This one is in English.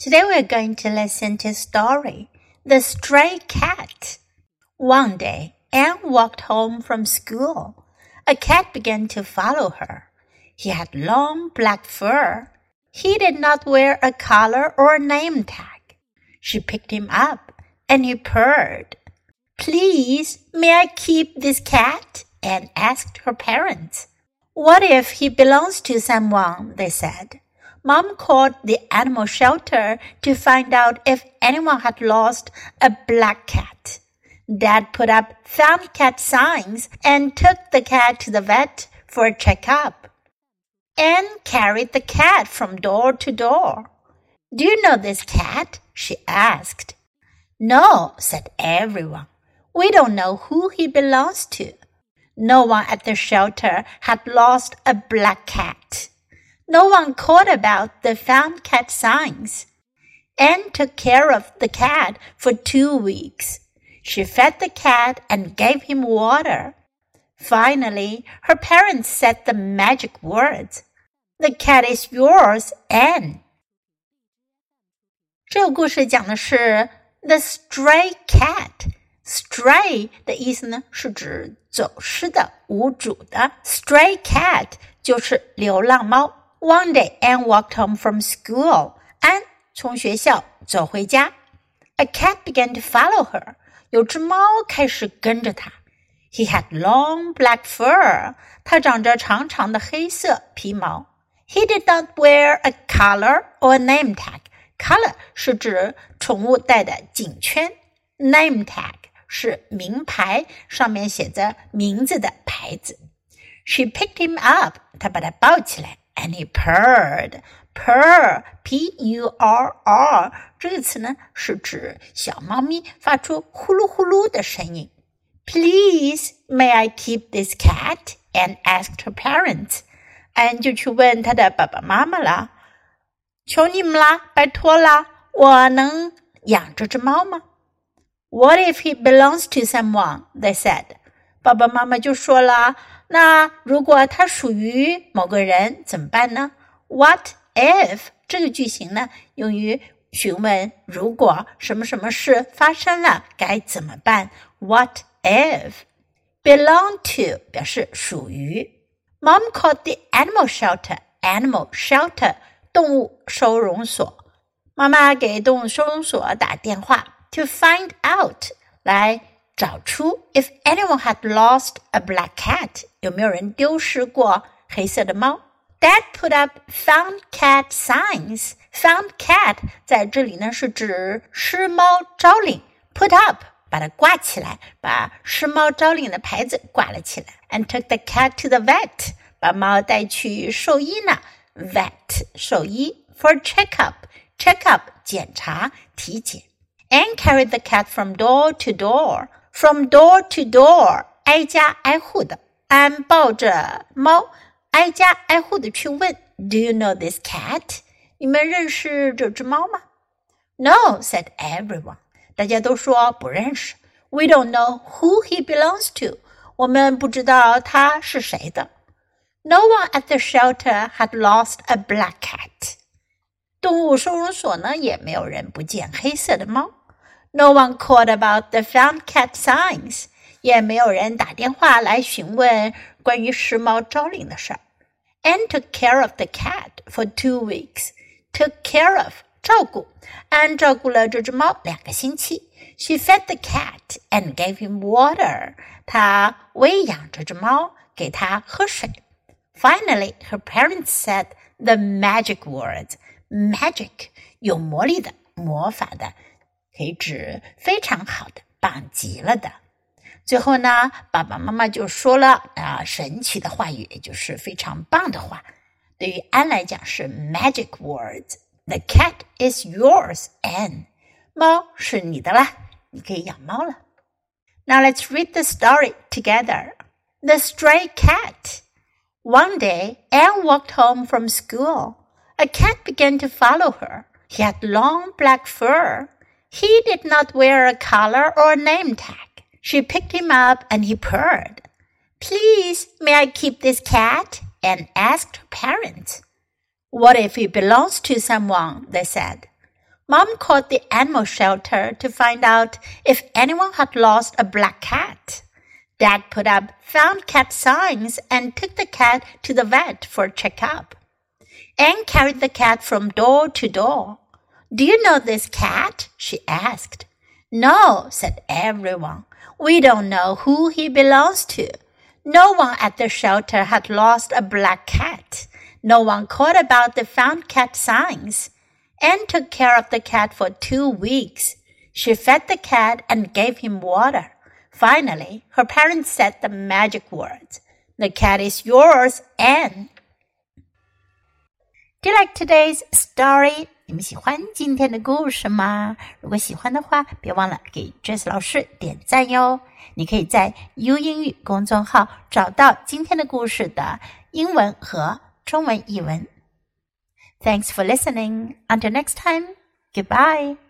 Today we're going to listen to a story, The Stray Cat. One day, Anne walked home from school. A cat began to follow her. He had long black fur. He did not wear a collar or a name tag. She picked him up and he purred. Please, may I keep this cat? Anne asked her parents. What if he belongs to someone? They said. Mom called the animal shelter to find out if anyone had lost a black cat. Dad put up found cat signs and took the cat to the vet for a checkup. Anne carried the cat from door to door. Do you know this cat? she asked. No, said everyone. We don't know who he belongs to. No one at the shelter had lost a black cat. No one called about the found cat signs. Anne took care of the cat for two weeks. She fed the cat and gave him water. Finally, her parents said the magic words. The cat is yours, Anne. 这个故事讲的是 The Stray Cat。Stray 的意思呢，是指走失的、无主的。Stray cat 就是流浪猫。 one day, Anne walked home from school. 安从学校走回家。A cat began to follow her. 有只猫开始跟着她。He had long black fur. 他长着长长的黑色皮毛。He did not wear a collar or a name tag. Collar 是指宠物戴的颈圈。Name tag 是名牌，上面写着名字的牌子。She picked him up. 她把他抱起来。 and he purred. Purr, p-u-r-r 这个词呢，是指小猫咪发出呼噜呼噜的声音。Please, may I keep this cat? And asked her parents. 安就去问他的爸爸妈妈了，求你们啦，拜托啦，我能养这只猫吗？What if he belongs to someone? They said. 爸爸妈妈就说了。那如果它属于某个人怎么办呢？What if 这个句型呢，用于询问如果什么什么事发生了该怎么办？What if belong to 表示属于。Mom called the animal shelter animal shelter 动物收容所。妈妈给动物收容所打电话，to find out 来。找出 if anyone had lost a black cat，有没有人丢失过黑色的猫？Dad put up found cat signs。Found cat 在这里呢是指失猫招领，put up 把它挂起来，把失猫招领的牌子挂了起来。And took the cat to the vet，把猫带去兽医呢，vet 兽医 for checkup checkup 检查体检。Anne carried the cat from door to door。from door to door，挨家挨户的。安抱着猫，挨家挨户的去问：“Do you know this cat？” 你们认识这只猫吗？“No,” said everyone。大家都说不认识。“We don't know who he belongs to。”我们不知道他是谁的。No one at the shelter had lost a black cat。动物收容所呢，也没有人不见黑色的猫。 no one called about the found cat signs，也没有人打电话来询问关于时髦招领的事儿。And took care of the cat for two weeks. Took care of 照顾，安照顾了这只猫两个星期。She fed the cat and gave him water. 她喂养这只猫，给它喝水。Finally, her parents said the magic words. Magic 有魔力的、魔法的。 可以指非常好的、棒极了的。最后呢，爸爸妈妈就说了啊，神奇的话语，也就是非常棒的话。对于安来讲是 magic words。The cat is yours, Anne。猫是你的啦，你可以养猫了。Now let's read the story together. The stray cat. One day, Anne walked home from school. A cat began to follow her. He had long black fur. he did not wear a collar or a name tag. She picked him up and he purred. Please, may I keep this cat? Anne asked her parents. What if he belongs to someone? They said. Mom called the animal shelter to find out if anyone had lost a black cat. Dad put up found cat signs and took the cat to the vet for a checkup. Anne carried the cat from door to door. Do you know this cat? she asked. No, said everyone. We don't know who he belongs to. No one at the shelter had lost a black cat. No one called about the found cat signs. Anne took care of the cat for two weeks. She fed the cat and gave him water. Finally, her parents said the magic words. The cat is yours, Anne. Do you like today's story? 你们喜欢今天的故事吗？如果喜欢的话，别忘了给 Jess 老师点赞哟。你可以在 U 英语公众号找到今天的故事的英文和中文译文。Thanks for listening. Until next time. Goodbye.